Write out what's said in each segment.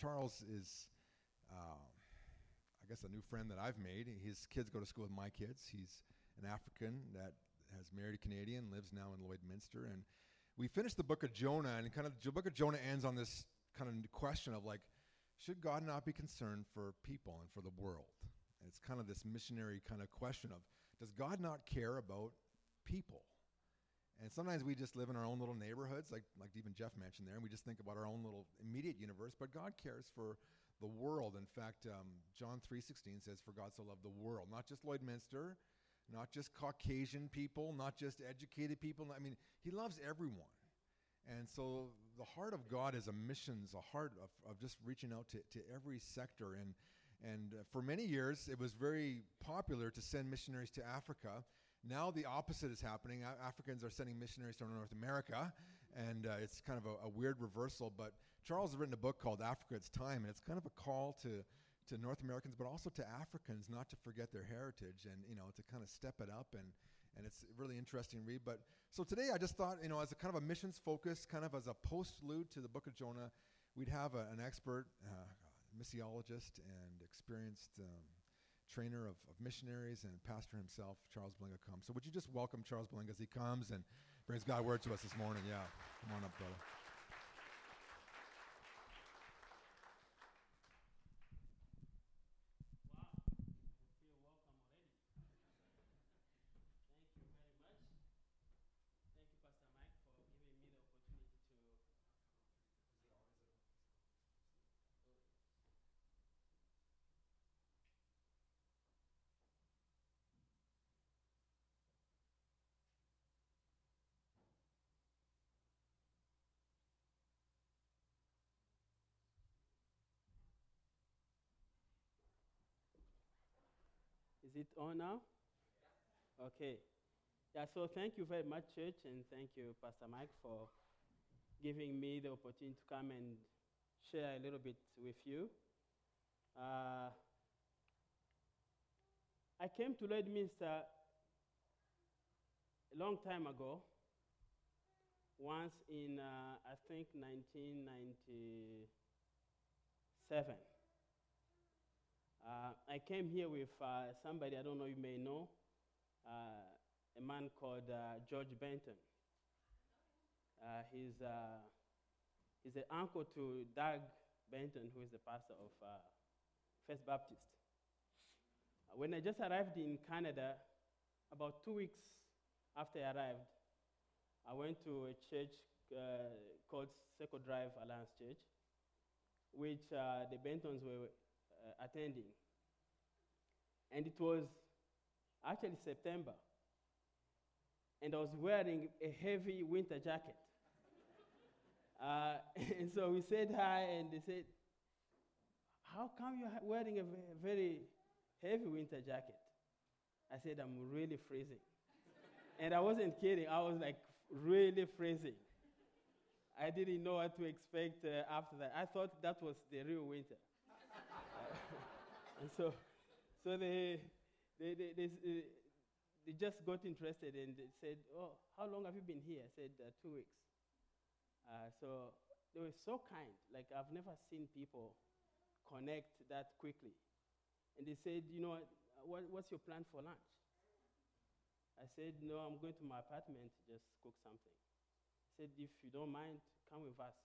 Charles is, uh, I guess, a new friend that I've made. His kids go to school with my kids. He's an African that has married a Canadian, lives now in Lloydminster, and we finished the book of Jonah, and kind of the book of Jonah ends on this kind of question of like, should God not be concerned for people and for the world? And it's kind of this missionary kind of question of, does God not care about people? And sometimes we just live in our own little neighborhoods, like, like even Jeff mentioned there, and we just think about our own little immediate universe, but God cares for the world. In fact, um, John 3.16 says, for God so loved the world, not just Lloydminster, not just Caucasian people, not just educated people. I mean, he loves everyone. And so the heart of God is a missions, a heart of, of just reaching out to, to every sector. And, and uh, for many years, it was very popular to send missionaries to Africa. Now the opposite is happening. Africans are sending missionaries to North America, and uh, it's kind of a, a, weird reversal. But Charles has written a book called Africa It's Time, and it's kind of a call to to North Americans, but also to Africans, not to forget their heritage and you know to kind of step it up and and it's really interesting read. But so today I just thought you know as a kind of a missions focus, kind of as a postlude to the Book of Jonah, we'd have a, an expert uh, missiologist and experienced. Um, trainer of, of, missionaries and pastor himself, Charles Balinga, comes. So, would you just welcome Charles Balinga as he comes and brings God word to us this morning? Yeah, come on up, brother. It on now? Okay. Yeah, so thank you very much, church, and thank you, Pastor Mike, for giving me the opportunity to come and share a little bit with you. Uh, I came to Lloydminster a long time ago, once in, uh, I think, 1997. Uh, I came here with uh, somebody I don't know you may know, uh, a man called uh, George Benton. Uh, he's, uh, he's an uncle to Doug Benton, who is the pastor of First Baptist. when I just arrived in Canada, about two weeks after I arrived, I went to a church called Circle Drive Alliance Church, which the Bentons were uh, attending. And it was actually September. And I was wearing a heavy winter jacket. uh, and so we said hi, and they said, How come you're wearing a very heavy winter jacket? I said, I'm really freezing. and I wasn't kidding, I was like really freezing. I didn't know what to expect uh, after that. I thought that was the real winter. And so, so they, they, they, they, they, just got interested and they said, Oh, how long have you been here? I said, uh, Two weeks. Uh, so they were so kind. Like, I've never seen people connect that quickly. And they said, You know, what, what's your plan for lunch? I said, No, I'm going to my apartment, to just cook something. He said, If you don't mind, come with us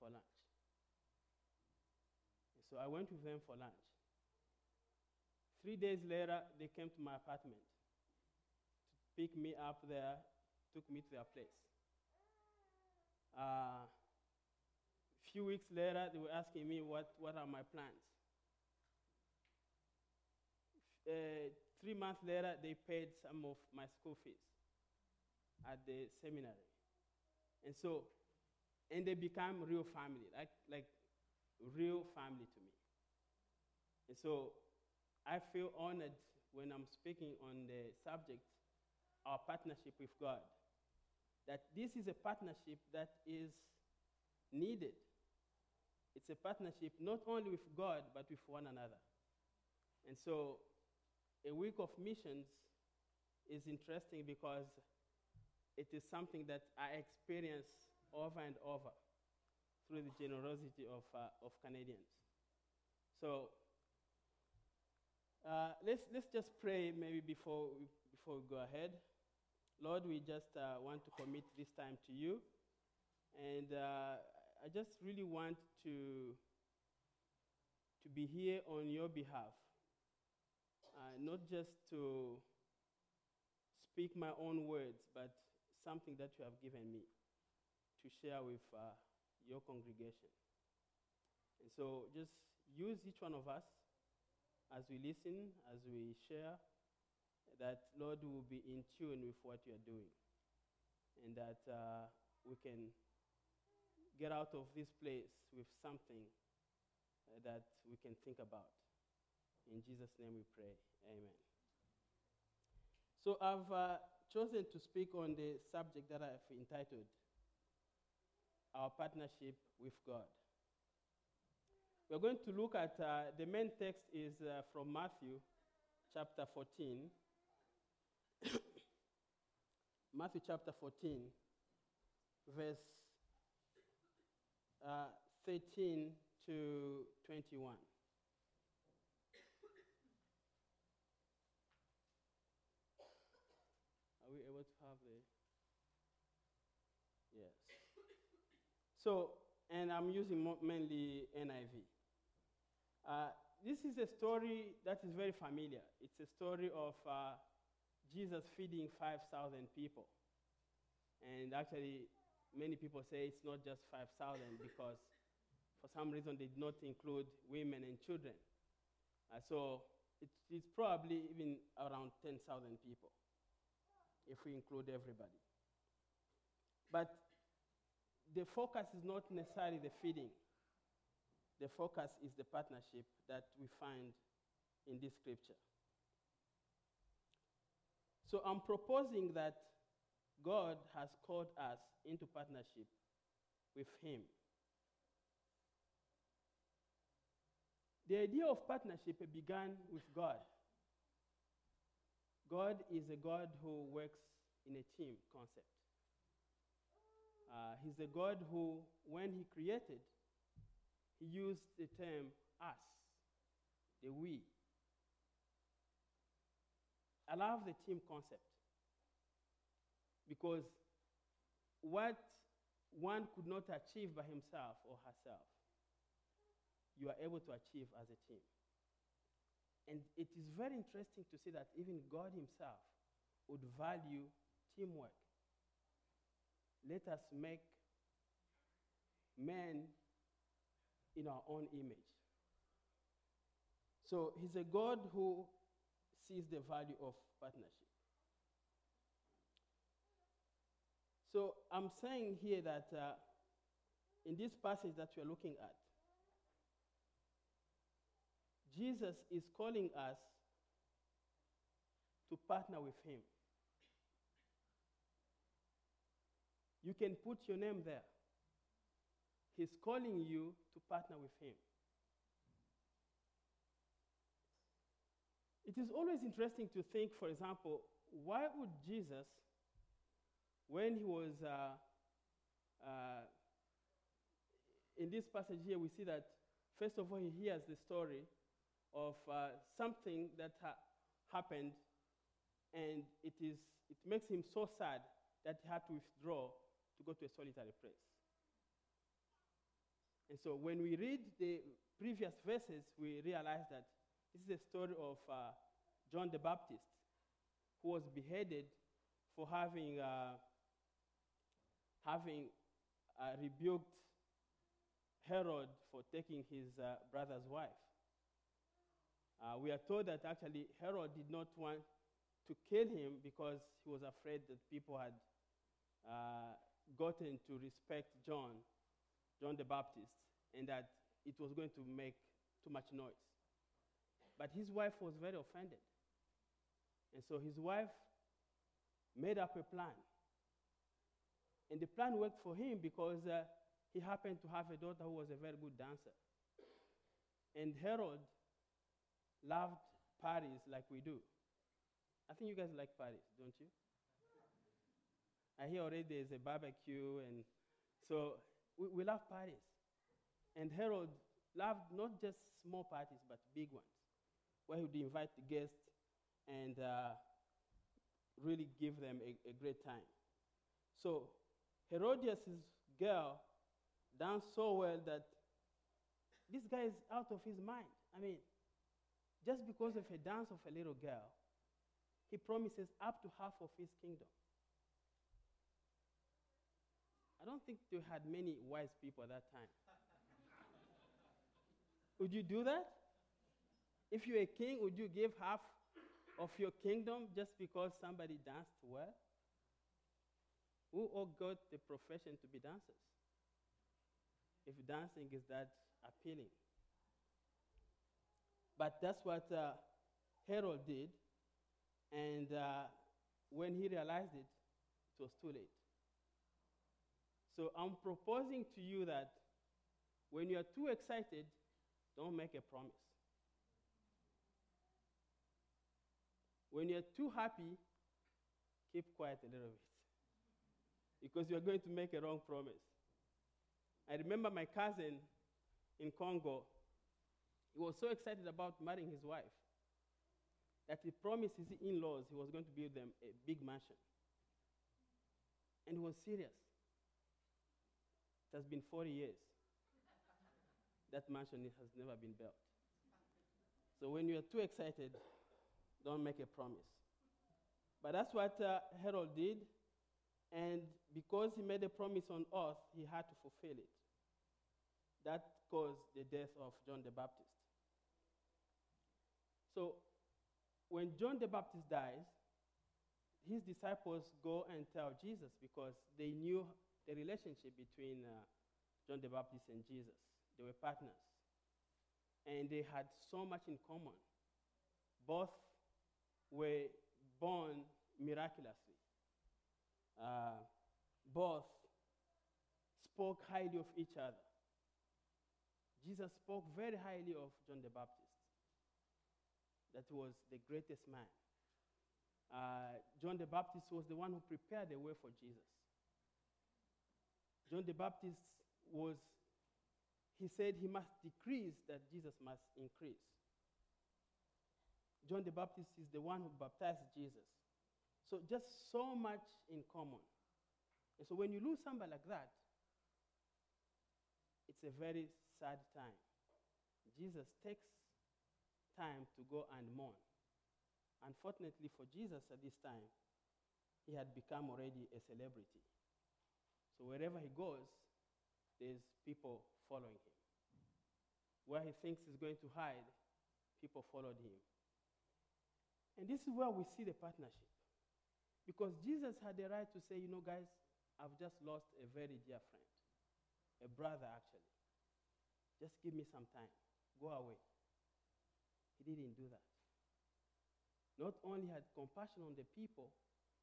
for lunch. So I went with them for lunch. Three days later, they came to my apartment to pick me up there, took me to their place. A uh, few weeks later, they were asking me what, what are my plans. Uh, three months later, they paid some of my school fees at the seminary. And so, and they become real family, like, like real family to me. And so I feel honored when I'm speaking on the subject, our partnership with God, that this is a partnership that is needed. It's a partnership not only with God, but with one another. And so a week of missions is interesting because it is something that I experience over and over through the generosity of, uh, of Canadians. So uh, let's, let's just pray maybe before we, before we go ahead. Lord, we just uh, want to commit this time to you. And uh, I just really want to, to be here on your behalf, uh, not just to speak my own words, but something that you have given me to share with uh, your congregation. And so just use each one of us as we listen, as we share, that Lord will be in tune with what you are doing. And that uh, we can get out of this place with something uh, that we can think about. In Jesus' name we pray. Amen. So I've uh, chosen to speak on the subject that I've entitled Our Partnership with God. We're going to look at uh, the main text is uh, from Matthew chapter 14. Matthew chapter 14, verse uh, 13 to 21. Are we able to have the. Yes. So, and I'm using mainly NIV. Uh, this is a story that is very familiar. It's a story of uh, Jesus feeding 5,000 people. And actually, many people say it's not just 5,000 because for some reason they did not include women and children. Uh, so it's, it's probably even around 10,000 people if we include everybody. But the focus is not necessarily the feeding. The focus is the partnership that we find in this scripture. So I'm proposing that God has called us into partnership with Him. The idea of partnership began with God. God is a God who works in a team concept. Uh, he's a God who, when He created, He used the term us, the we. I love the team concept because what one could not achieve by himself or herself, you are able to achieve as a team. And it is very interesting to see that even God Himself would value teamwork. Let us make men in our own image. So He's a God who sees the value of partnership. So I'm saying here that uh, in this passage that we're looking at, Jesus is calling us to partner with Him. You can put your name there. He's calling you to partner with Him. It is always interesting to think, for example, why would Jesus, when he was uh, uh, in this passage here, we see that first of all, he hears the story of uh, something that ha- happened, and it, is, it makes him so sad that he had to withdraw to go to a solitary place. And so when we read the previous verses, we realize that this is a story of uh, John the Baptist, who was beheaded for having, uh, having uh, rebuked Herod for taking his uh, brother's wife. Uh, we are told that actually Herod did not want to kill him because he was afraid that people had uh, gotten to respect John, John the Baptist, and that it was going to make too much noise. But his wife was very offended. And so his wife made up a plan. And the plan worked for him because uh, he happened to have a daughter who was a very good dancer. And Herod loved parties like we do. I think you guys like parties, don't you? I hear already there's a barbecue, and so we, we love parties. And Herod loved not just small parties, but big ones, where he would invite the guests and uh, really give them a, a great time. So Herodias' girl danced so well that this guy is out of his mind. I mean, just because of a dance of a little girl, he promises up to half of his kingdom. I don't think they had many wise people at that time. would you do that? If you're a king, would you give half of your kingdom just because somebody danced well? Who all got the profession to be dancers? If dancing is that appealing. But that's what uh, Herod did. And uh, when he realized it, it was too late. So I'm proposing to you that when you're too excited, don't make a promise. When you're too happy, keep quiet a little bit. Because you're going to make a wrong promise. I remember my cousin in Congo, he was so excited about marrying his wife that he promised his in laws he was going to build them a big mansion. And he was serious. It has been 40 years. that mansion has never been built. So when you're too excited, don't make a promise. But that's what uh, Herod did. And because he made a promise on earth, he had to fulfill it. That caused the death of John the Baptist. So when John the Baptist dies, his disciples go and tell Jesus because they knew the relationship between uh, John the Baptist and Jesus. They were partners. And they had so much in common. Both were born miraculously. Uh, both spoke highly of each other. Jesus spoke very highly of John the Baptist. That was the greatest man. Uh, John the Baptist was the one who prepared the way for Jesus. John the Baptist was, he said he must decrease, that Jesus must increase. John the Baptist is the one who baptized Jesus. So, just so much in common. And so, when you lose somebody like that, it's a very sad time. Jesus takes time to go and mourn. Unfortunately for Jesus at this time, he had become already a celebrity. So wherever he goes, there's people following him. Where he thinks he's going to hide, people followed him. And this is where we see the partnership. Because Jesus had the right to say, you know, guys, I've just lost a very dear friend, a brother actually. Just give me some time. Go away. He didn't do that. Not only had compassion on the people,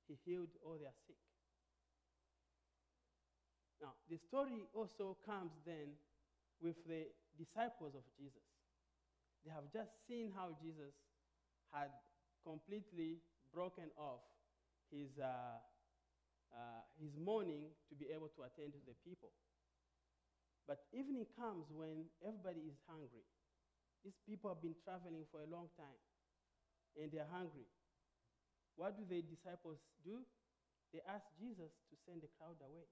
he healed all their sick. Now, the story also comes then with the disciples of Jesus. They have just seen how Jesus had completely broken off his, uh, uh, his mourning to be able to attend to the people. But evening comes when everybody is hungry. These people have been traveling for a long time and they're hungry. What do the disciples do? They ask Jesus to send the crowd away.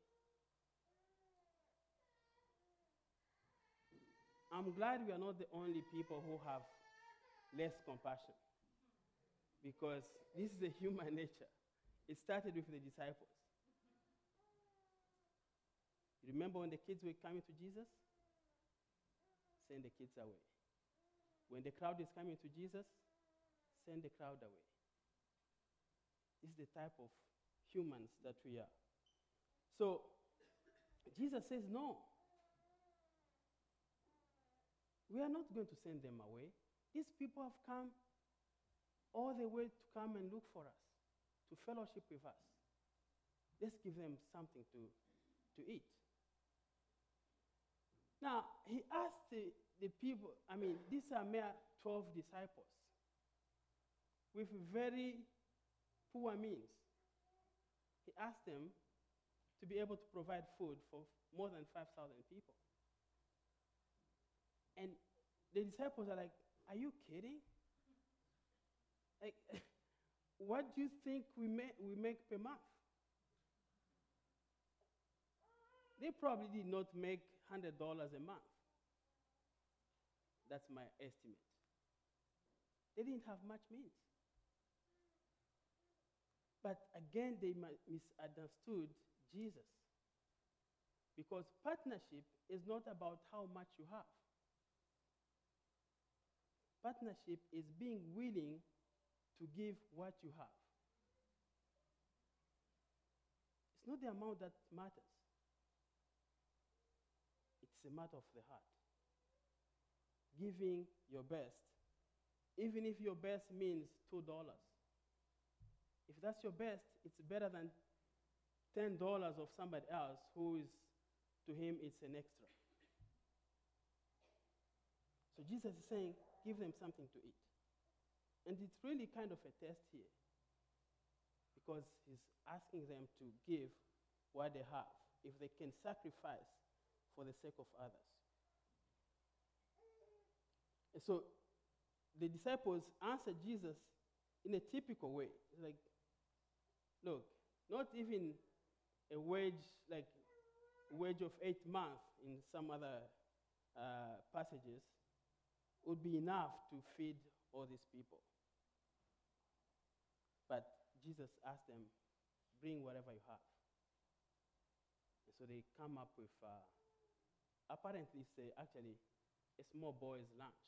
I'm glad we are not the only people who have less compassion because this is a human nature. It started with the disciples. Remember when the kids were coming to Jesus? Send the kids away. When the crowd is coming to Jesus, send the crowd away. This is the type of humans that we are. So, Jesus says, No, we are not going to send them away. These people have come all the way to come and look for us, to fellowship with us. Let's give them something to, to eat. Now, he asked the, the people, I mean, these are mere 12 disciples with very poor means. He asked them to be able to provide food for more than 5,000 people. And the disciples are like, Are you kidding? Like, what do you think we make, we make per month? They probably did not make $100 a month. That's my estimate. They didn't have much means. But again, they misunderstood Jesus. Because partnership is not about how much you have. Partnership is being willing to give what you have. It's not the amount that matters, it's a matter of the heart. Giving your best, even if your best means $2. If that's your best, it's better than $10 of somebody else who is, to him, it's an extra. So Jesus is saying, give them something to eat. And it's really kind of a test here because he's asking them to give what they have if they can sacrifice for the sake of others. And so the disciples answered Jesus in a typical way. Like, look, not even a wage like wage of eight months in some other uh, passages would be enough to feed all these people. But Jesus asked them, bring whatever you have. And so they come up with, uh, apparently, say, actually, a small boy's lunch.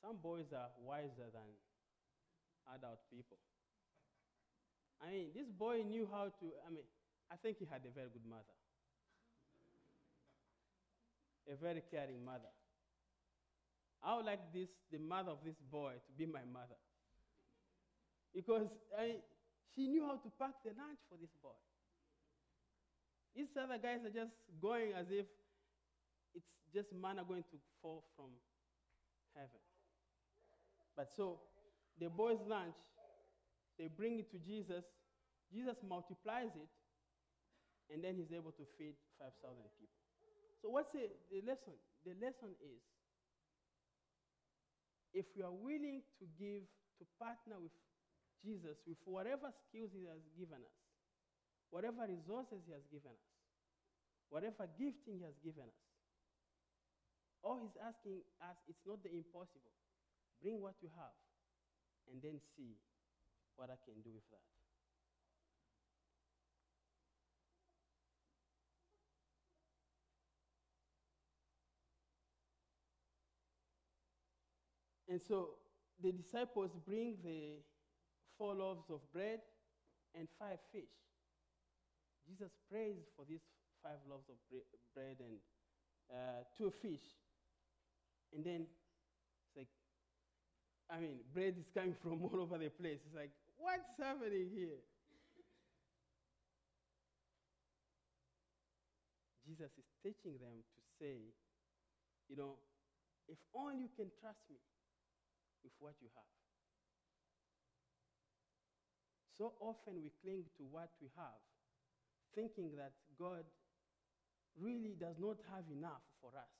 Some boys are wiser than adult people. I mean, this boy knew how to, I mean, I think he had a very good mother, a very caring mother. I would like this, the mother of this boy, to be my mother. Because I, she knew how to pack the lunch for this boy. These other guys are just going as if it's just manna going to fall from heaven. But so, the boy's lunch, they bring it to Jesus. Jesus multiplies it, and then he's able to feed 5,000 people. So, what's the, the lesson? The lesson is if we are willing to give, to partner with Jesus with whatever skills He has given us, whatever resources He has given us, whatever gifting He has given us, all He's asking us, it's not the impossible. Bring what you have and then see what I can do with that. And so the disciples bring the four loaves of bread and five fish. Jesus prays for these five loaves of bread and uh, two fish. And then it's like, I mean, bread is coming from all over the place. It's like, what's happening here? Jesus is teaching them to say, you know, if only you can trust me with what you have. So often we cling to what we have, thinking that God really does not have enough for us.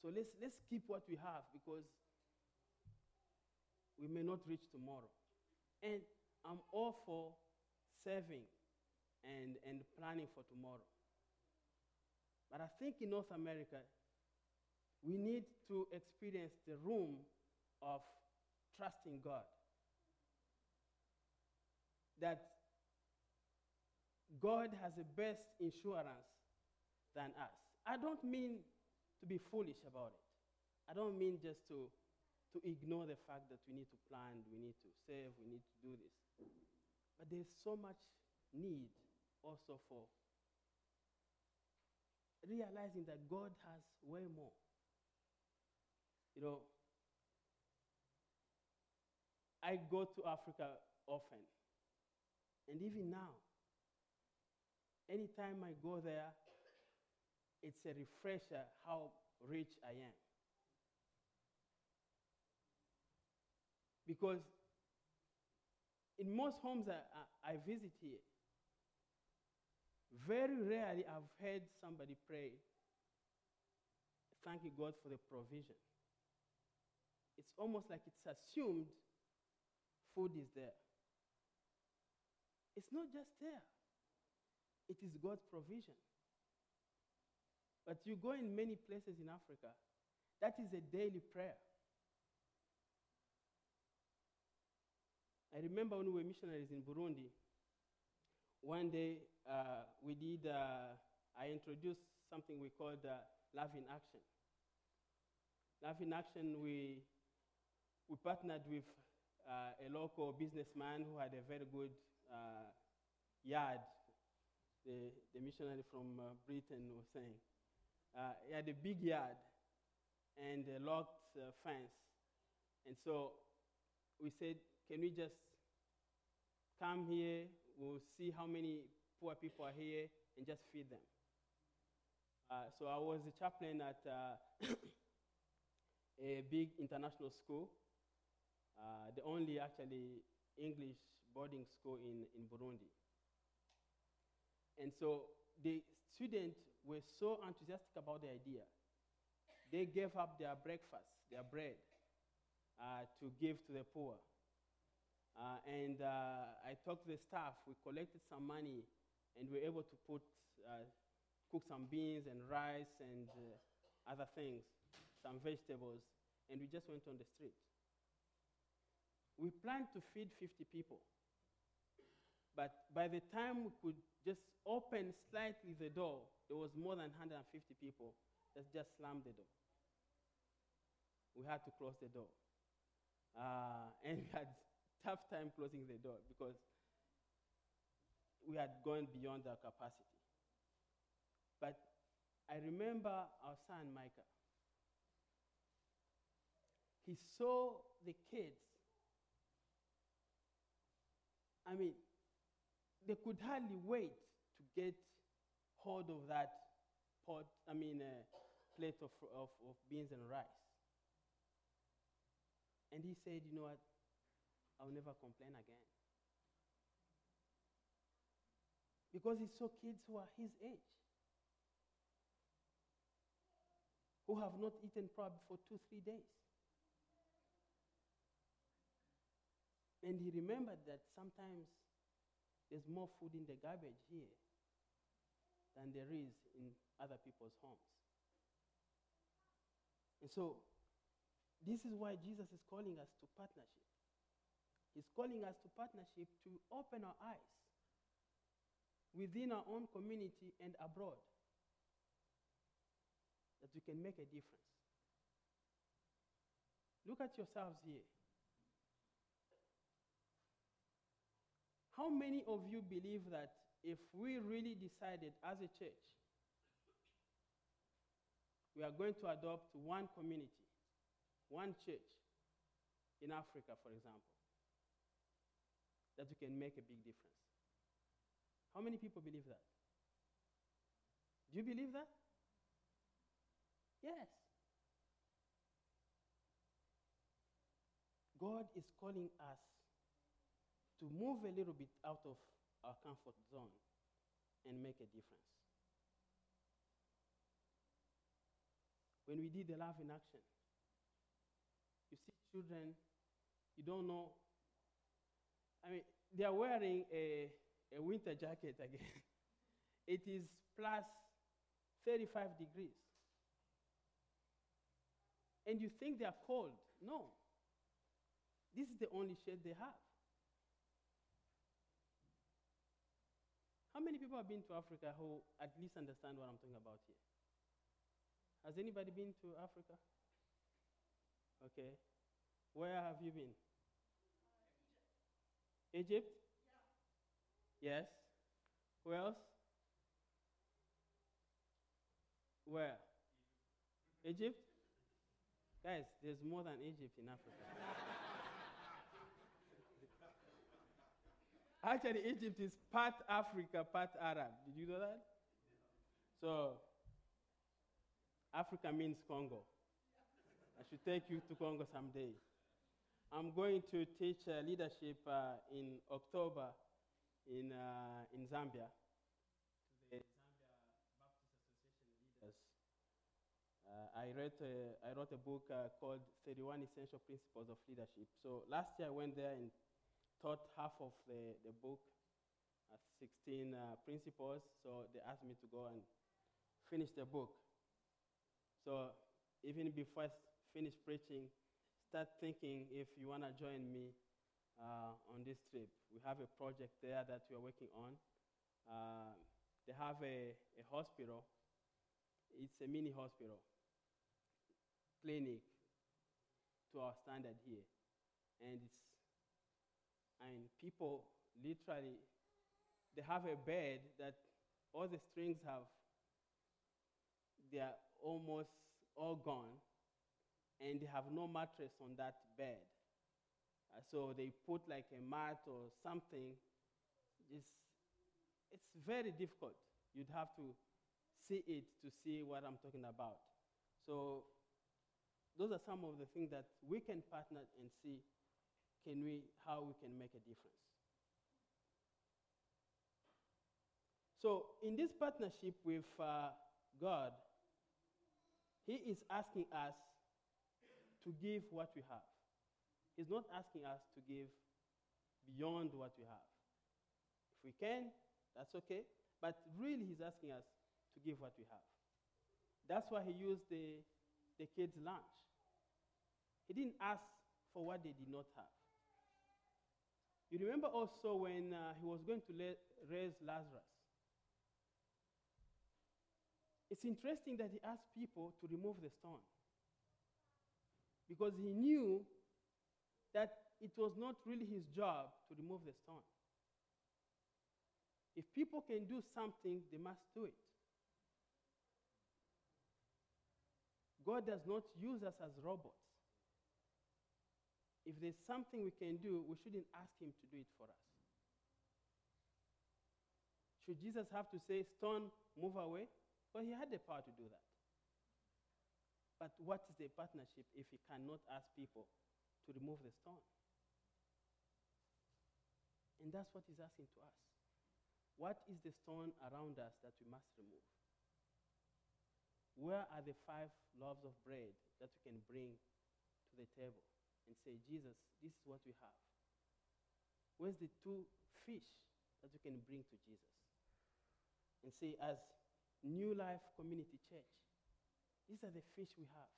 So let's, let's keep what we have because we may not reach tomorrow. And I'm all for saving and, and planning for tomorrow. But I think in North America, we need to experience the room of trusting God. That God has a best insurance than us. I don't mean to be foolish about it. I don't mean just to, to ignore the fact that we need to plan, we need to save, we need to do this. But there's so much need also for realizing that God has way more. You know, I go to Africa often. And even now, anytime I go there, it's a refresher how rich I am. Because in most homes I, I, I visit here, very rarely I've heard somebody pray Thank you, God for the provision. It's almost like it's assumed food is there. It's not just there, it is God's provision. But you go in many places in Africa, that is a daily prayer. I remember when we were missionaries in Burundi, one day uh, we did, uh, I introduced something we called uh, Love in Action. Love in Action, we, we partnered with uh, a local businessman who had a very good uh, yard, the, the missionary from uh, Britain was saying. Uh, he had a big yard and a locked uh, fence. And so we said, can we just come here? We'll see how many poor people are here and just feed them. Uh, so I was the chaplain at uh, a big international school, uh, the only actually English boarding school in, in Burundi. And so the students were so enthusiastic about the idea. They gave up their breakfast, their bread, uh, to give to the poor. Uh, and uh, I talked to the staff. We collected some money, and we were able to put, uh, cook some beans and rice and uh, other things, some vegetables, and we just went on the street. We planned to feed 50 people. But by the time we could just open slightly the door, there was more than 150 people that just slammed the door. We had to close the door. Uh, and we had tough time closing the door because we had gone beyond our capacity. But I remember our son Micah. He saw the kids. I mean, they could hardly wait to get hold of that pot, I mean, uh, plate of, of, of beans and rice. And he said, You know what? I'll never complain again. Because he saw kids who are his age, who have not eaten probably for two, three days. And he remembered that sometimes there's more food in the garbage here than there is in other people's homes. And so, this is why Jesus is calling us to partnership. He's calling us to partnership to open our eyes within our own community and abroad that we can make a difference. Look at yourselves here. How many of you believe that if we really decided as a church, we are going to adopt one community, one church in Africa, for example, that we can make a big difference? How many people believe that? Do you believe that? Yes. God is calling us to move a little bit out of our comfort zone and make a difference. When we did the love in action, you see children, you don't know. I mean, they are wearing a, a winter jacket again. it is plus 35 degrees. And you think they are cold. No. This is the only shade they have. How many people have been to Africa who at least understand what I'm talking about here? Has anybody been to Africa? Okay. Where have you been? Egypt? Yes. Who else? Where? Egypt? Guys, there's more than Egypt in Africa. Actually, Egypt is part Africa, part Arab. Did you know that? So, Africa means Congo. I should take you to Congo someday. I'm going to teach uh, leadership uh, in October in, uh, in Zambia to the Zambia Baptist Association leaders. Uh, I, read a, I wrote a book uh, called 31 Essential Principles of Leadership. So last year I went there and taught half of the, the book, uh, 16 uh, principles. So they asked me to go and finish the book. So even before I finish preaching, start thinking if you want to join me uh, on this trip. We have a project there that we are working on. Uh, they have a, a hospital. It's a mini hospital, clinic to our standard here. And it's, and people literally, they have a bed that all the strings have, they are almost all gone, and they have no mattress on that bed. Uh, so they put like a mat or something. It's, it's very difficult. You'd have to see it to see what I'm talking about. So those are some of the things that we can partner and see can we, how we can make a difference. So in this partnership with uh, God, He is asking us to give what we have. He's not asking us to give beyond what we have. If we can, that's okay. But really, he's asking us to give what we have. That's why he used the, the kids' lunch. He didn't ask for what they did not have. You remember also when uh, he was going to raise Lazarus. It's interesting that he asked people to remove the stone because he knew that it was not really his job to remove the stone. If people can do something, they must do it. God does not use us as robots. If there's something we can do, we shouldn't ask Him to do it for us. Should Jesus have to say, Stone, move away? Well, He had the power to do that. But what is the partnership if He cannot ask people to remove the stone. And that's what he's asking to us. What is the stone around us that we must remove? Where are the five loaves of bread that we can bring to the table and say, Jesus, this is what we have? Where's the two fish that we can bring to Jesus? And say, as New Life Community Church, these are the fish we have.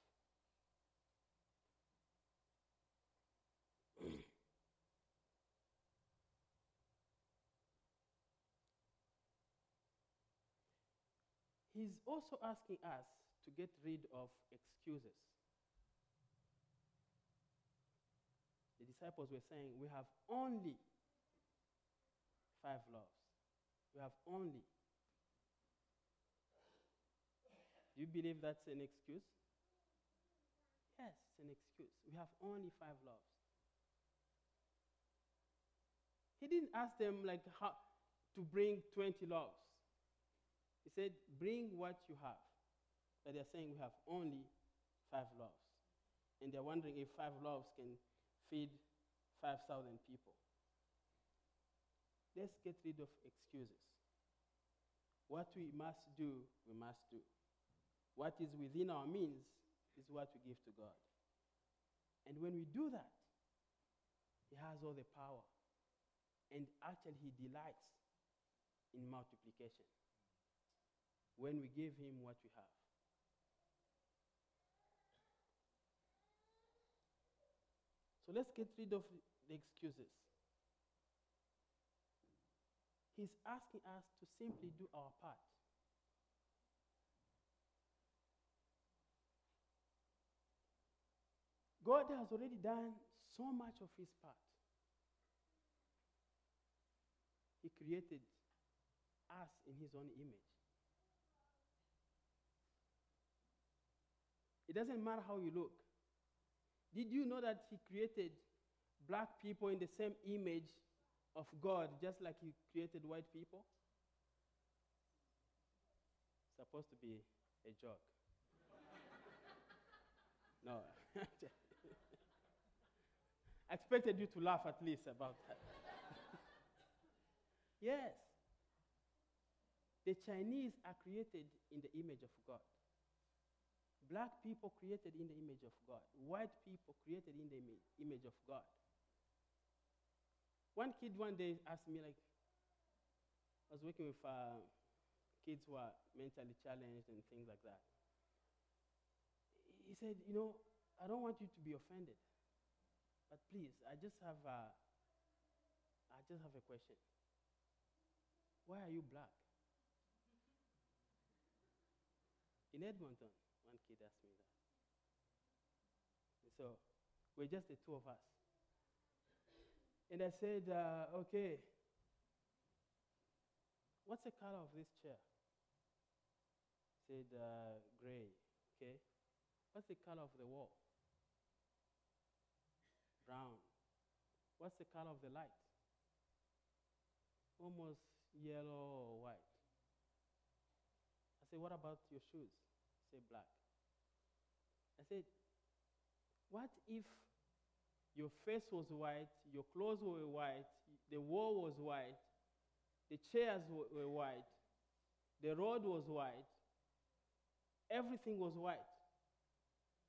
He's also asking us to get rid of excuses. Disciples were saying, We have only five loaves. We have only. Do you believe that's an excuse? Yes, it's an excuse. We have only five loaves. He didn't ask them like how to bring 20 loaves. He said, Bring what you have. But they're saying we have only five loaves. And they're wondering if five loaves can feed 5,000 people. Let's get rid of excuses. What we must do, we must do. What is within our means is what we give to God. And when we do that, He has all the power. And actually, He delights in multiplication when we give Him what we have. So let's get rid of the excuses. He's asking us to simply do our part. God has already done so much of his part. He created us in his own image. It doesn't matter how you look. Did you know that He created black people in the same image of God, just like He created white people? Supposed to be a joke. no. I expected you to laugh at least about that. yes. The Chinese are created in the image of God. Black people created in the image of God. White people created in the ima- image of God. One kid one day asked me, like, I was working with uh, kids who are mentally challenged and things like that. He said, You know, I don't want you to be offended, but please, I just have a, I just have a question. Why are you black? In Edmonton, one kid asked me that. And so we're just the two of us. And I said, uh, okay, what's the color of this chair? He said, uh, gray. Okay. What's the color of the wall? Brown. What's the color of the light? Almost yellow or white. I said, what about your shoes? Say black. I said, what if your face was white, your clothes were white, the wall was white, the chairs were, white, the road was white, everything was white?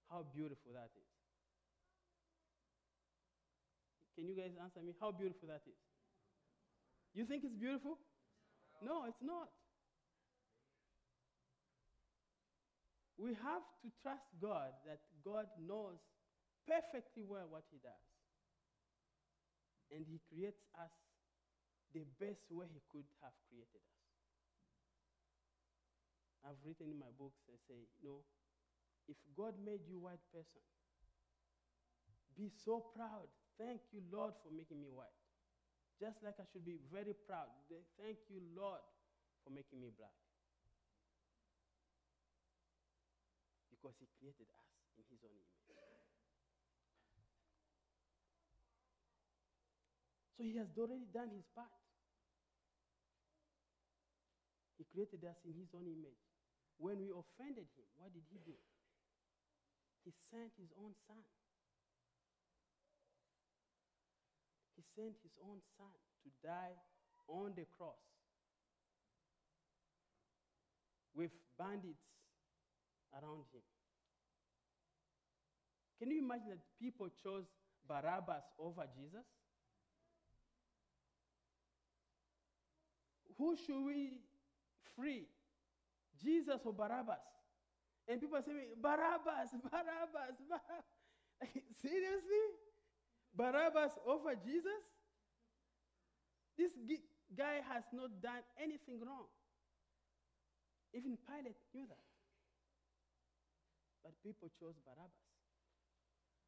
How beautiful that is. Can you guys answer me? How beautiful that is? You think it's beautiful? No, it's not. We have to trust God that God knows perfectly well what He does. And He creates us the best way He could have created us. I've written in my books, I say, you know, if God made you white person, be so proud. Thank you, Lord, for making me white. Just like I should be very proud. Thank you, Lord, for making me black. Because He created us in His own image. So He has already done His part. He created us in His own image. When we offended Him, what did He do? He sent His own Son. He sent His own Son to die on the cross with bandits around him. Can you imagine that people chose Barabbas over Jesus? Who should we free? Jesus or Barabbas? And people say, Barabbas, Barabbas, Barabbas. Seriously? Barabbas over Jesus? This guy has not done anything wrong. Even Pilate knew that. But people chose Barabbas.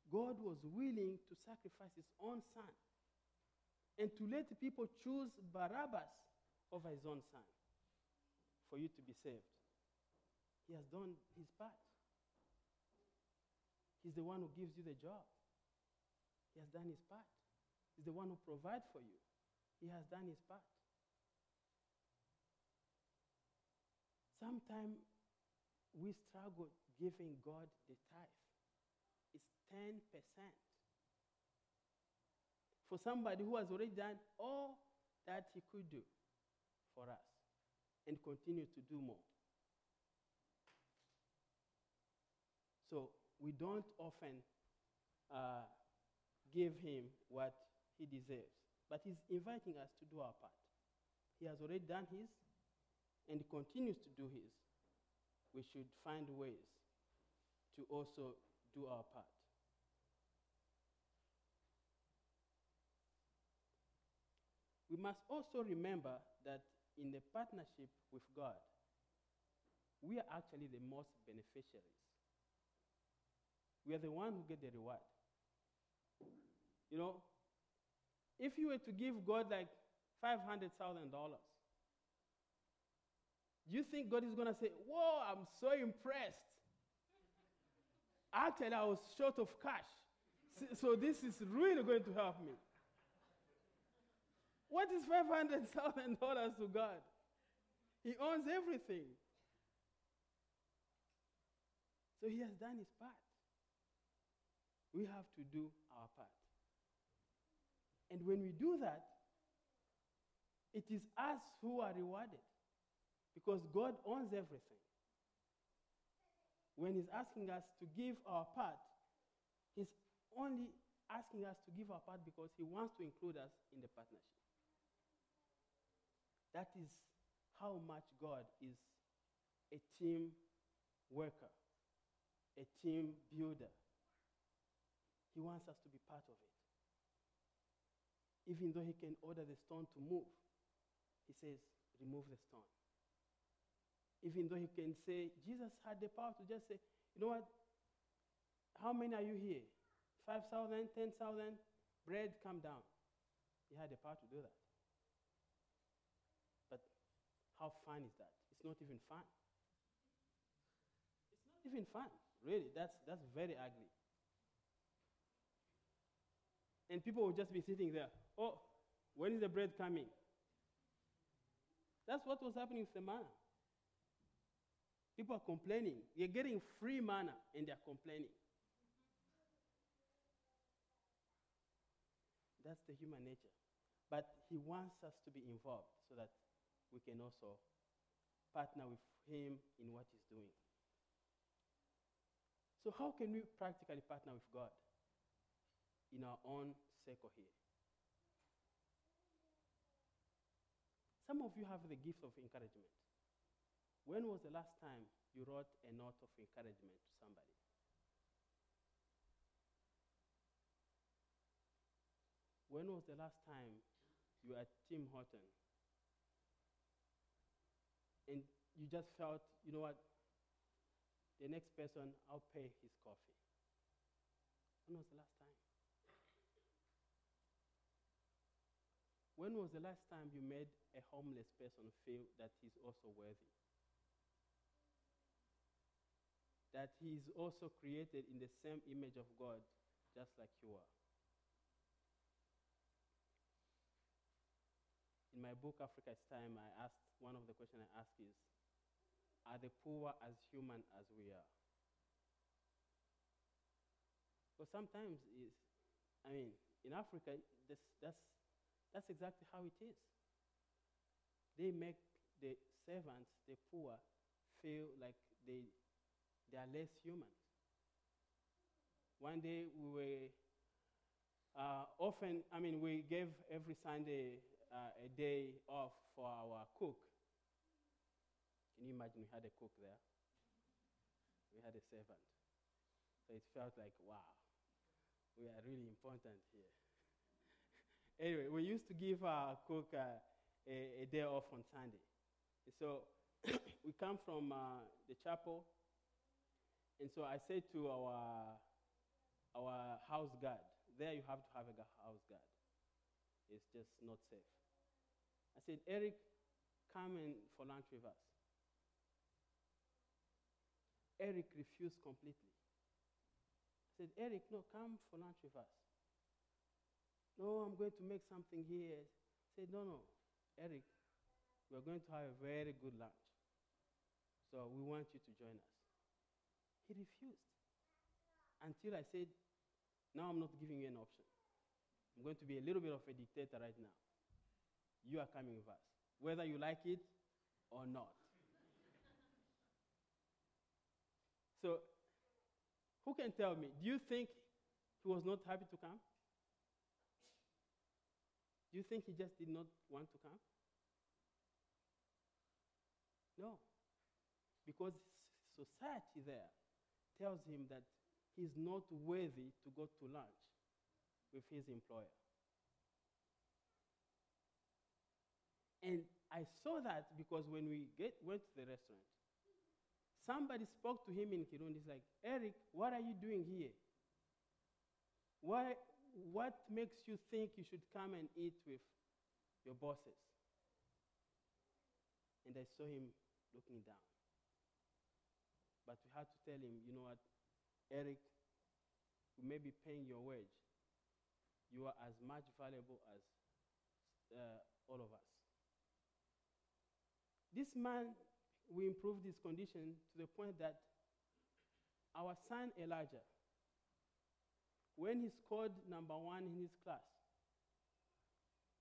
God was willing to sacrifice his own son and to let people choose Barabbas over his own son for you to be saved. He has done his part. He's the one who gives you the job. He has done his part. He's the one who provides for you. He has done his part. Sometimes we struggle giving God the tithe. It's 10%. For somebody who has already done all that he could do for us and continue to do more. So we don't often uh, give him what he deserves, but he's inviting us to do our part. He has already done his and continues to do his. We should find ways to also do our part. We must also remember that in the partnership with God, we are actually the most beneficiaries. We are the one who get the reward. You know, if you were to give God like $500,000, do you think God is going to say, Whoa, I'm so impressed? Actually, I was short of cash. So this is really going to help me. What is $500,000 to God? He owns everything. So he has done his part. We have to do our part. And when we do that, it is us who are rewarded because God owns everything. when He's asking us to give our part, He's only asking us to give our part because He wants to include us in the partnership. That is how much God is a team worker, a team builder. He wants us to be part of it. Even though He can order the stone to move, He says, remove the stone. Even though He can say, Jesus had the power to just say, you know what? How many are you here? 5,000, 10,000? Bread, come down. He had the power to do that. How fun is that? It's not even fun. It's not even fun, really. That's, that's very ugly. And people will just be sitting there. Oh, when is the bread coming? That's what was happening with the manna. People are complaining. You're getting free manna and they're complaining. That's the human nature. But he wants us to be involved so that we can also partner with him in what he's doing. So, how can we practically partner with God in our own circle here? Some of you have the gift of encouragement. When was the last time you wrote a note of encouragement to somebody? When was the last time you were at Tim Horton and you just felt, you know what, the next person, I'll pay his coffee? When was the last time? When was the last time you made a homeless person feel that he's also worthy? That he is also created in the same image of God, just like you are. In my book, Africa It's Time, I asked one of the questions I ask is Are the poor as human as we are? Because sometimes, it's, I mean, in Africa, this, that's that's exactly how it is. They make the servants, the poor, feel like they, they are less human. One day we were uh, often, I mean, we gave every Sunday uh, a day off for our cook. Can you imagine we had a cook there? We had a servant. So it felt like, wow, we are really important here. Anyway, we used to give our cook uh, a, a, day off on Sunday. So we come from uh, the chapel, and so I said to our, our house guard, there you have to have a house guard. It's just not safe. I said, Eric, come and for lunch with us. Eric refused completely. I said, Eric, no, come for lunch with us. No, I'm going to make something here. I said, No, no, Eric, we're going to have a very good lunch. So we want you to join us. He refused. Until I said, Now I'm not giving you an option. I'm going to be a little bit of a dictator right now. You are coming with us, whether you like it or not. so, who can tell me? Do you think he was not happy to come? Do you think he just did not want to come? No. Because society there tells him that he's not worthy to go to lunch with his employer. And I saw that because when we get, went to the restaurant, somebody spoke to him in Kirundi. He's like, Eric, what are you doing here? Why, what makes you think you should come and eat with your bosses? And I saw him looking down. But we had to tell him, you know what, Eric, we may be paying your wage. You are as much valuable as uh, all of us. This man, we improved his condition to the point that our son Elijah, when he scored number one in his class,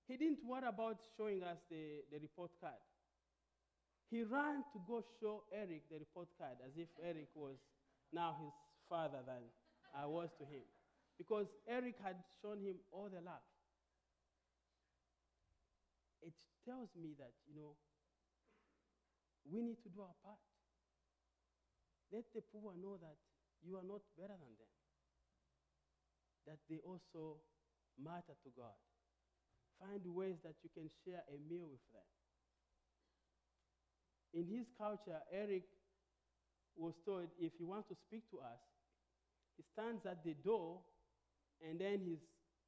he didn't worry about showing us the, the report card. He ran to go show Eric the report card as if Eric was now his father than I was to him. Because Eric had shown him all the love. It tells me that, you know, we need to do our part. Let the poor know that you are not better than them, that they also matter to God. Find ways that you can share a meal with them. In his culture, Eric was told if he wants to speak to us, he stands at the door and then he's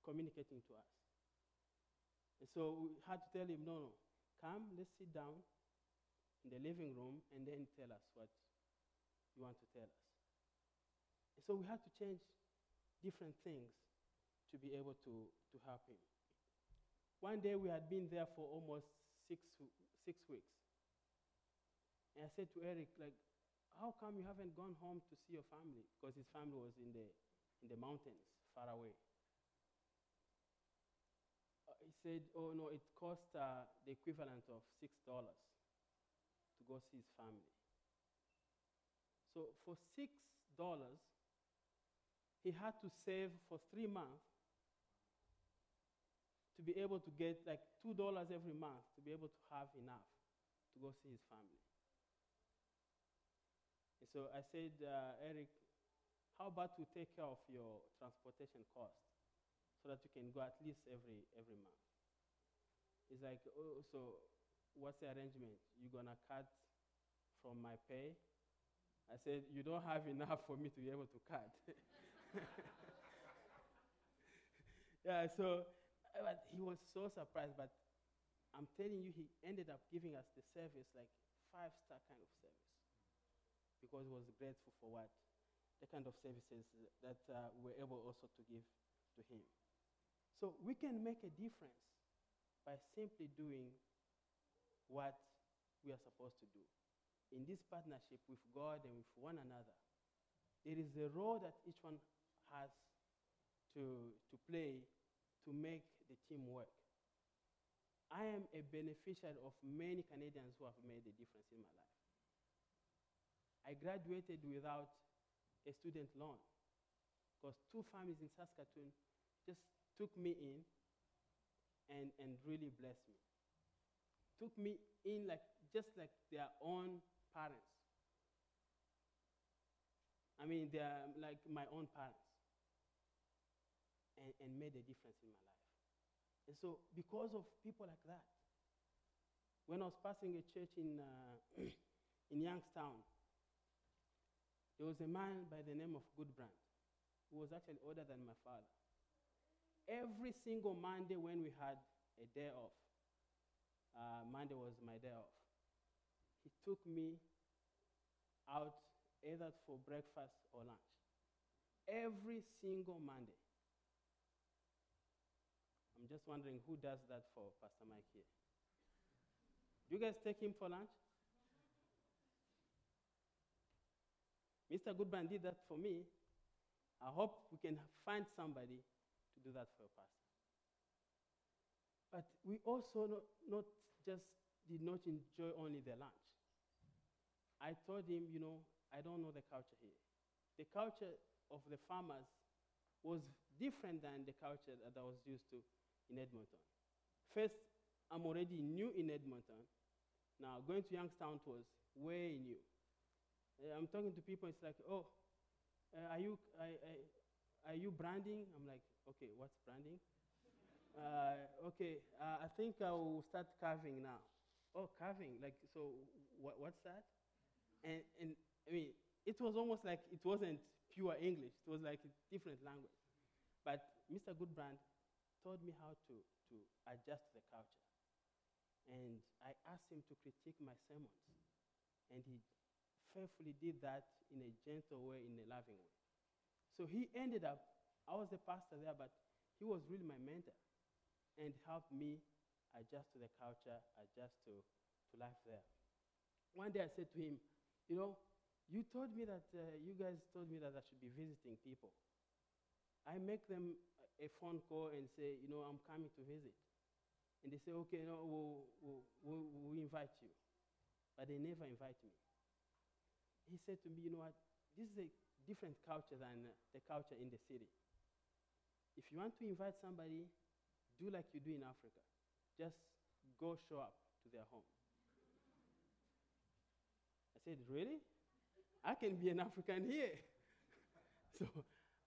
communicating to us. And so we had to tell him, no, no, come, let's sit down in the living room and then tell us what you want to tell us. And so we had to change different things to be able to, to help him. One day we had been there for almost six, six weeks. And I said to Eric, like, how come you haven't gone home to see your family? Because his family was in the, in the mountains, far away. Uh, he said, oh no, it cost uh, the equivalent of $6 to go see his family. So for $6, he had to save for three months to be able to get like $2 every month to be able to have enough to go see his family. And so I said, uh, Eric, how about we take care of your transportation cost so that you can go at least every, every month? He's like, oh, so what's the arrangement? You're going to cut from my pay? I said, you don't have enough for me to be able to cut. yeah, so but he was so surprised, but I'm telling you, he ended up giving us the service like five star kind of service because he was grateful for what the kind of services that uh, we were able also to give to him. So we can make a difference by simply doing what we are supposed to do. In this partnership with God and with one another, there is a role that each one has to, to play to make the team work. I am a beneficiary of many Canadians who have made a difference in my life. I graduated without a student loan because two families in Saskatoon just took me in and, and really blessed me. Took me in like just like their own parents. I mean, they're like my own parents and, and made a difference in my life. And so, because of people like that, when I was passing a church in, uh, in Youngstown, there was a man by the name of Goodbrand who was actually older than my father. Every single Monday when we had a day off, uh, Monday was my day off, he took me out either for breakfast or lunch. Every single Monday. I'm just wondering who does that for Pastor Mike here. Do you guys take him for lunch? Mr. Goodbrand did that for me. I hope we can find somebody to do that for a pastor. But we also not, not just did not enjoy only the lunch. I told him, you know, I don't know the culture here. The culture of the farmers was different than the culture that I was used to in Edmonton. First, I'm already new in Edmonton. Now, going to Youngstown was way new. Uh, I'm talking to people, it's like, oh, uh, are, you, are you branding? I'm like, okay, what's branding? Uh, okay, uh, I think I will start carving now. Oh, carving, like, so what, what's that? And, and I mean, it was almost like it wasn't pure English, it was like a different language. But Mr. Goodbrand taught me how to, to adjust the culture. And I asked him to critique my sermons. And he faithfully did that in a gentle way, in a loving way. So he ended up, I was the pastor there, but he was really my mentor and helped me adjust to the culture, adjust to, to life there. One day I said to him, You know, you told me that, uh, you guys told me that I should be visiting people. I make them a phone call and say, you know, I'm coming to visit. And they say, okay, no, we'll, we'll, we'll, we'll invite you. But they never invite me. He said to me, you know what, this is a different culture than uh, the culture in the city. If you want to invite somebody, do like you do in Africa. Just go show up to their home. I said, Really? I can be an African here. so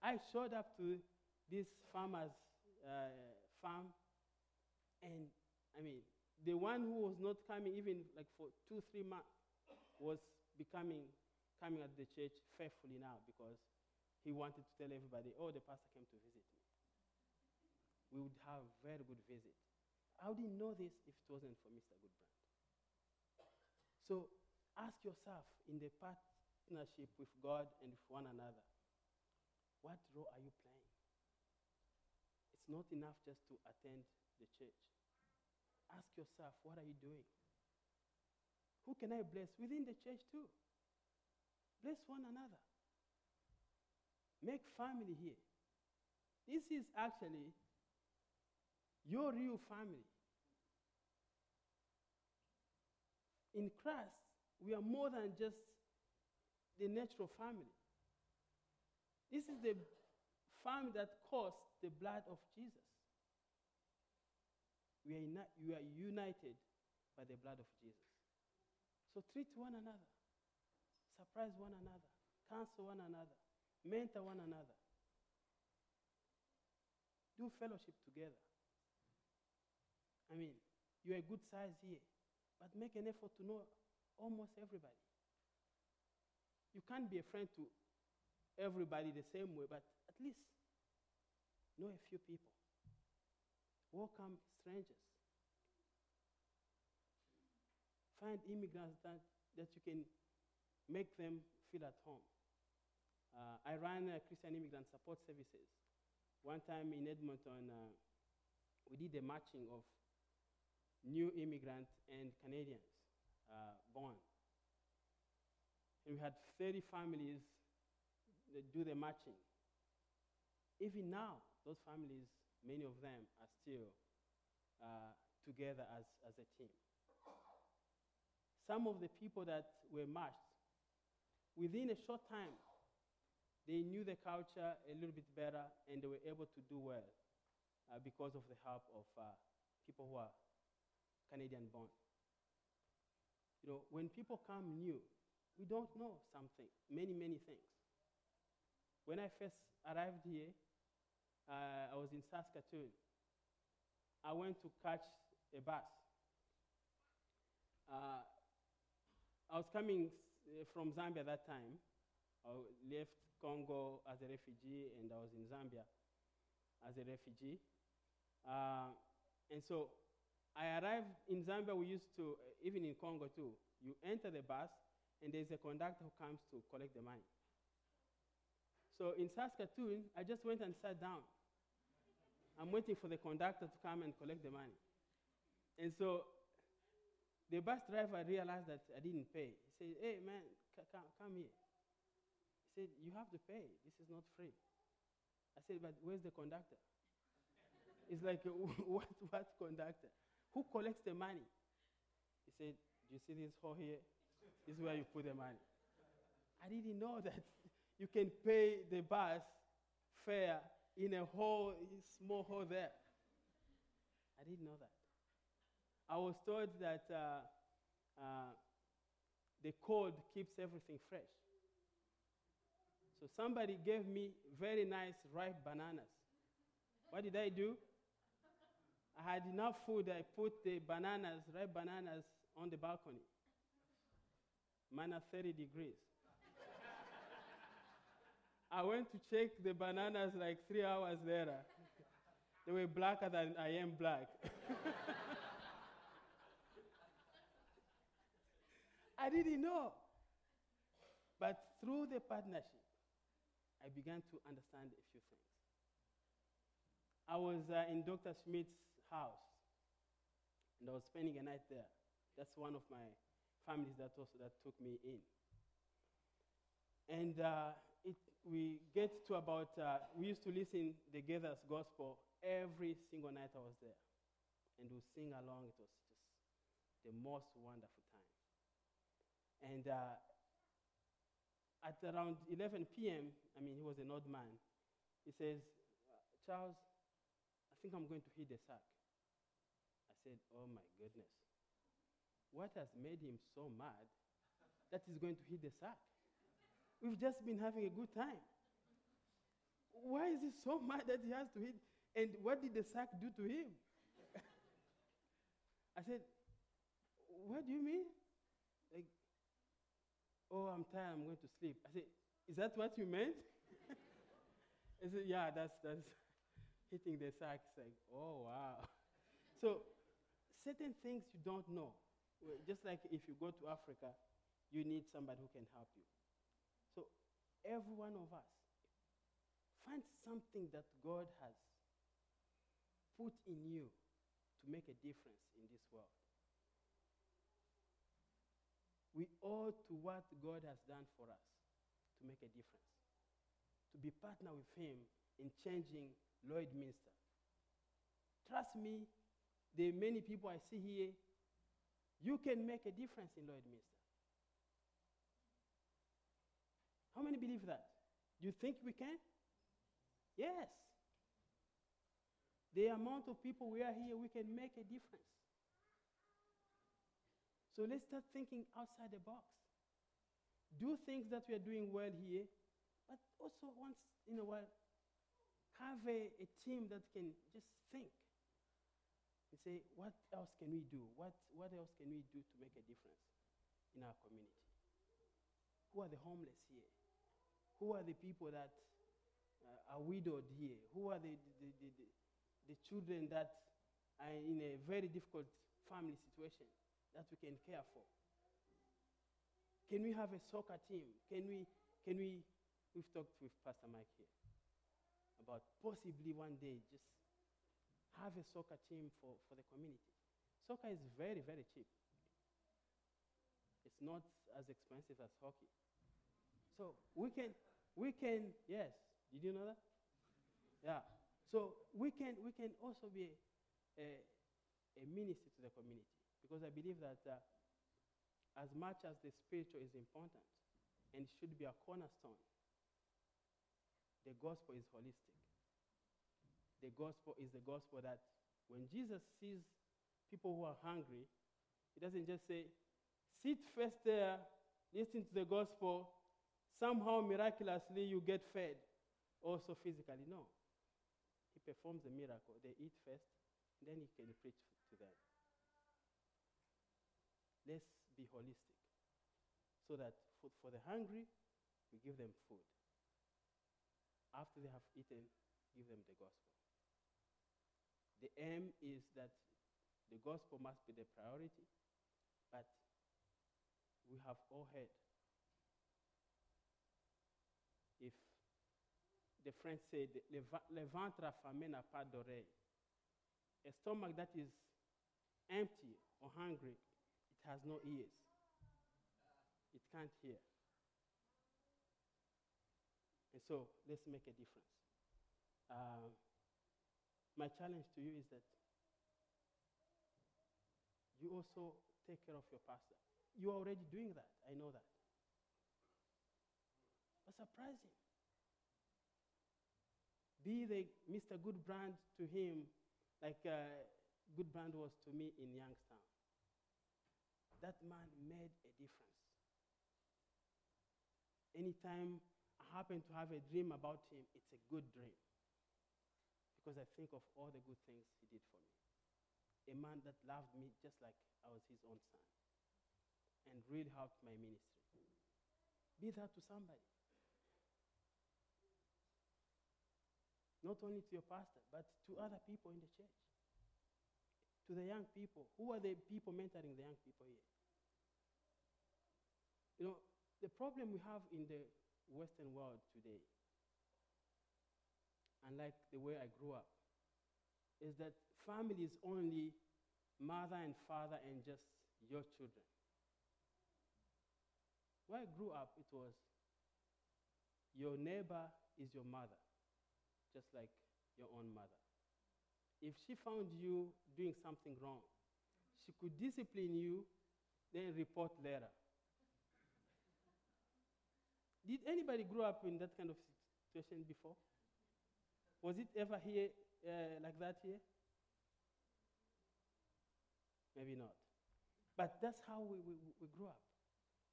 I showed up to this farmer's uh, farm, and I mean, the one who was not coming even like for two, three months was becoming coming at the church faithfully now because he wanted to tell everybody, oh, the pastor came to visit me. We would have a very good visit. I wouldn't know this if it wasn't for Mr. Goodbrand. So ask yourself in the partnership with God and with one another, what role are you playing? It's not enough just to attend the church. Ask yourself, what are you doing? Who can I bless within the church too? Bless one another. Make family here. This is actually your real family. In Christ, we are more than just the natural family. This is the family that cost the blood of Jesus. We are, uni- we are united by the blood of Jesus. So treat one another surprise one another, counsel one another, mentor one another. Do fellowship together. I mean, you're a good size here, but make an effort to know almost everybody. You can't be a friend to everybody the same way, but at least know a few people. Welcome strangers. Find immigrants that, that you can make them feel at home. Uh, I ran uh, Christian Immigrant Support Services. One time in Edmonton, uh, we did a matching of new immigrants and Canadians uh, born. And we had 30 families that do the matching. Even now, those families, many of them are still uh, together as, as a team. Some of the people that were matched Within a short time, they knew the culture a little bit better and they were able to do well uh, because of the help of uh, people who are Canadian born. You know, when people come new, we don't know something, many, many things. When I first arrived here, uh, I was in Saskatoon. I went to catch a bus. Uh, I was coming uh, from Zambia at that time. I left Congo as a refugee, and I was in Zambia as a refugee. Uh, and so I arrived in Zambia. We used to, uh, even in Congo too, you enter the bus, and there's a conductor who comes to collect the money. So in Saskatoon, I just went and sat down. I'm waiting for the conductor to come and collect the money. And so the bus driver realized that I didn't pay. He said, Hey, man, come, come here. He said, You have to pay. This is not free. I said, But where's the conductor? it's like, what, what conductor? Who collects the money? He said, Do you see this hole here? This is where you put the money. I didn't know that you can pay the bus fare in a hole, small hole there. I didn't know that. I was told that uh, uh, the cold keeps everything fresh. So somebody gave me very nice ripe bananas. What did I do? I had enough food. I put the bananas, ripe bananas, on the balcony. Minus 30 degrees. I went to check the bananas like three hours later. They were blacker than I am black. I didn't know. But through the partnership, I began to understand a few things. I was uh, in Dr. Schmidt's house, and I was spending a night there. That's one of my families that also that took me in. And uh, it, we get to about, uh, we used to listen the Gaither's Gospel every single night I was there. And we sing along. It was just the most wonderful time. And uh, at around 11 p.m., I mean, he was an old man. He says, Charles, I think I'm going to hit the sack. I said, Oh my goodness. What has made him so mad that he's going to hit the sack? We've just been having a good time. Why is he so mad that he has to hit? And what did the sack do to him? I said, What do you mean? Oh, I'm tired, I'm going to sleep. I said, Is that what you meant? I said, Yeah, that's, that's hitting the sack. It's like, Oh, wow. So, certain things you don't know. Just like if you go to Africa, you need somebody who can help you. So, every one of us, find something that God has put in you to make a difference in this world. We owe to what God has done for us to make a difference, to be partner with Him in changing Lloydminster. Trust me, are many people I see here. You can make a difference in Lloydminster. How many believe that? Do you think we can? Yes. The amount of people we are here, we can make a difference. So let's start thinking outside the box. Do things that we are doing well here, but also once in a while, have a, a team that can just think and say, what else can we do? What, what else can we do to make a difference in our community? Who are the homeless here? Who are the people that uh, are widowed here? Who are the, the, the, the, the children that are in a very difficult family situation that we can care for? Can we have a soccer team? Can we, can we, we've talked with Pastor Mike here about possibly one day just have a soccer team for, for the community. Soccer is very, very cheap. It's not as expensive as hockey. So we can, we can, yes. Did you know that? Yeah. So we can, we can also be a, a ministry to the community because I believe that uh, as much as the spiritual is important and should be a cornerstone, the gospel is holistic the gospel is the gospel that when Jesus sees people who are hungry, he doesn't just say, sit first there, listen to the gospel, somehow miraculously you get fed, also physically. No. He performs the miracle. They eat first, then he can preach to them. Let's be holistic so that for, for the hungry, we give them food. After they have eaten, give them the gospel. The aim is that the gospel must be the priority, but we have all heard. If the French say, le, le ventre affamé n'a pas d'oreille, a stomach that is empty or hungry, has no ears. It can't hear. And so let's make a difference. Um, my challenge to you is that you also take care of your pastor. You are already doing that. I know that. But surprise him. Be the Mr. Goodbrand to him like uh, Goodbrand was to me in Youngstown. That man made a difference. Anytime I happen to have a dream about him, it's a good dream because I think of all the good things he did for me. A man that loved me just like I was his own son and really helped my ministry. Be that to somebody. Not only to your pastor, but to other people in the church. To the young people. Who are the people mentoring the young people here? You know, the problem we have in the Western world today unlike the way I grew up, is that family is only mother and father and just your children. Where I grew up, it was your neighbor is your mother, just like your own mother. If she found you doing something wrong, she could discipline you, then report later. Did anybody grow up in that kind of situation before? Was it ever here uh, like that here? Maybe not. But that's how we, we, we grew up.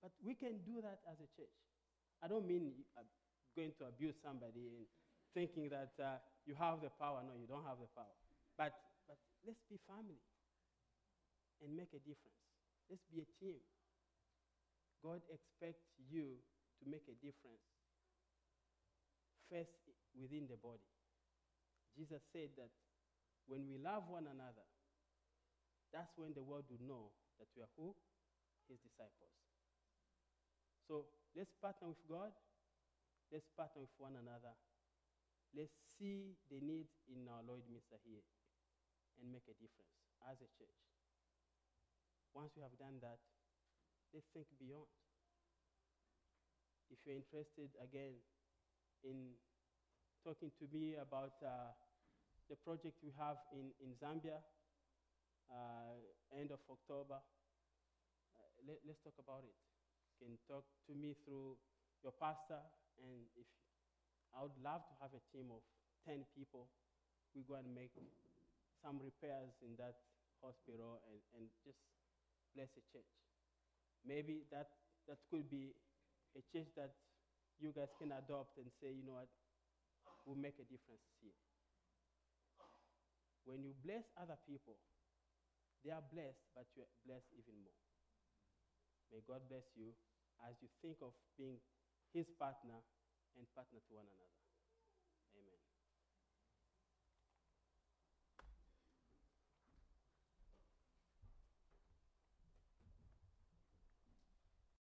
But we can do that as a church. I don't mean uh, going to abuse somebody and thinking that uh, you have the power. No, you don't have the power. But, but let's be family and make a difference. Let's be a team. God expects you to make a difference first within the body. Jesus said that when we love one another, that's when the world will know that we are who? His disciples. So let's partner with God. Let's partner with one another. Let's see the needs in our Lloydminster here and make a difference as a church. Once we have done that, let's think beyond. If you're interested again in talking to me about uh, the project we have in, in Zambia, uh, end of October, uh, let, us talk about it. You can talk to me through your pastor, and if I would love to have a team of 10 people, we go and make some repairs in that hospital and, and just bless a church. Maybe that, that could be a change that you guys can adopt and say, you know what, will make a difference here. When you bless other people, they are blessed, but you are blessed even more. May God bless you as you think of being his partner and partner to one another.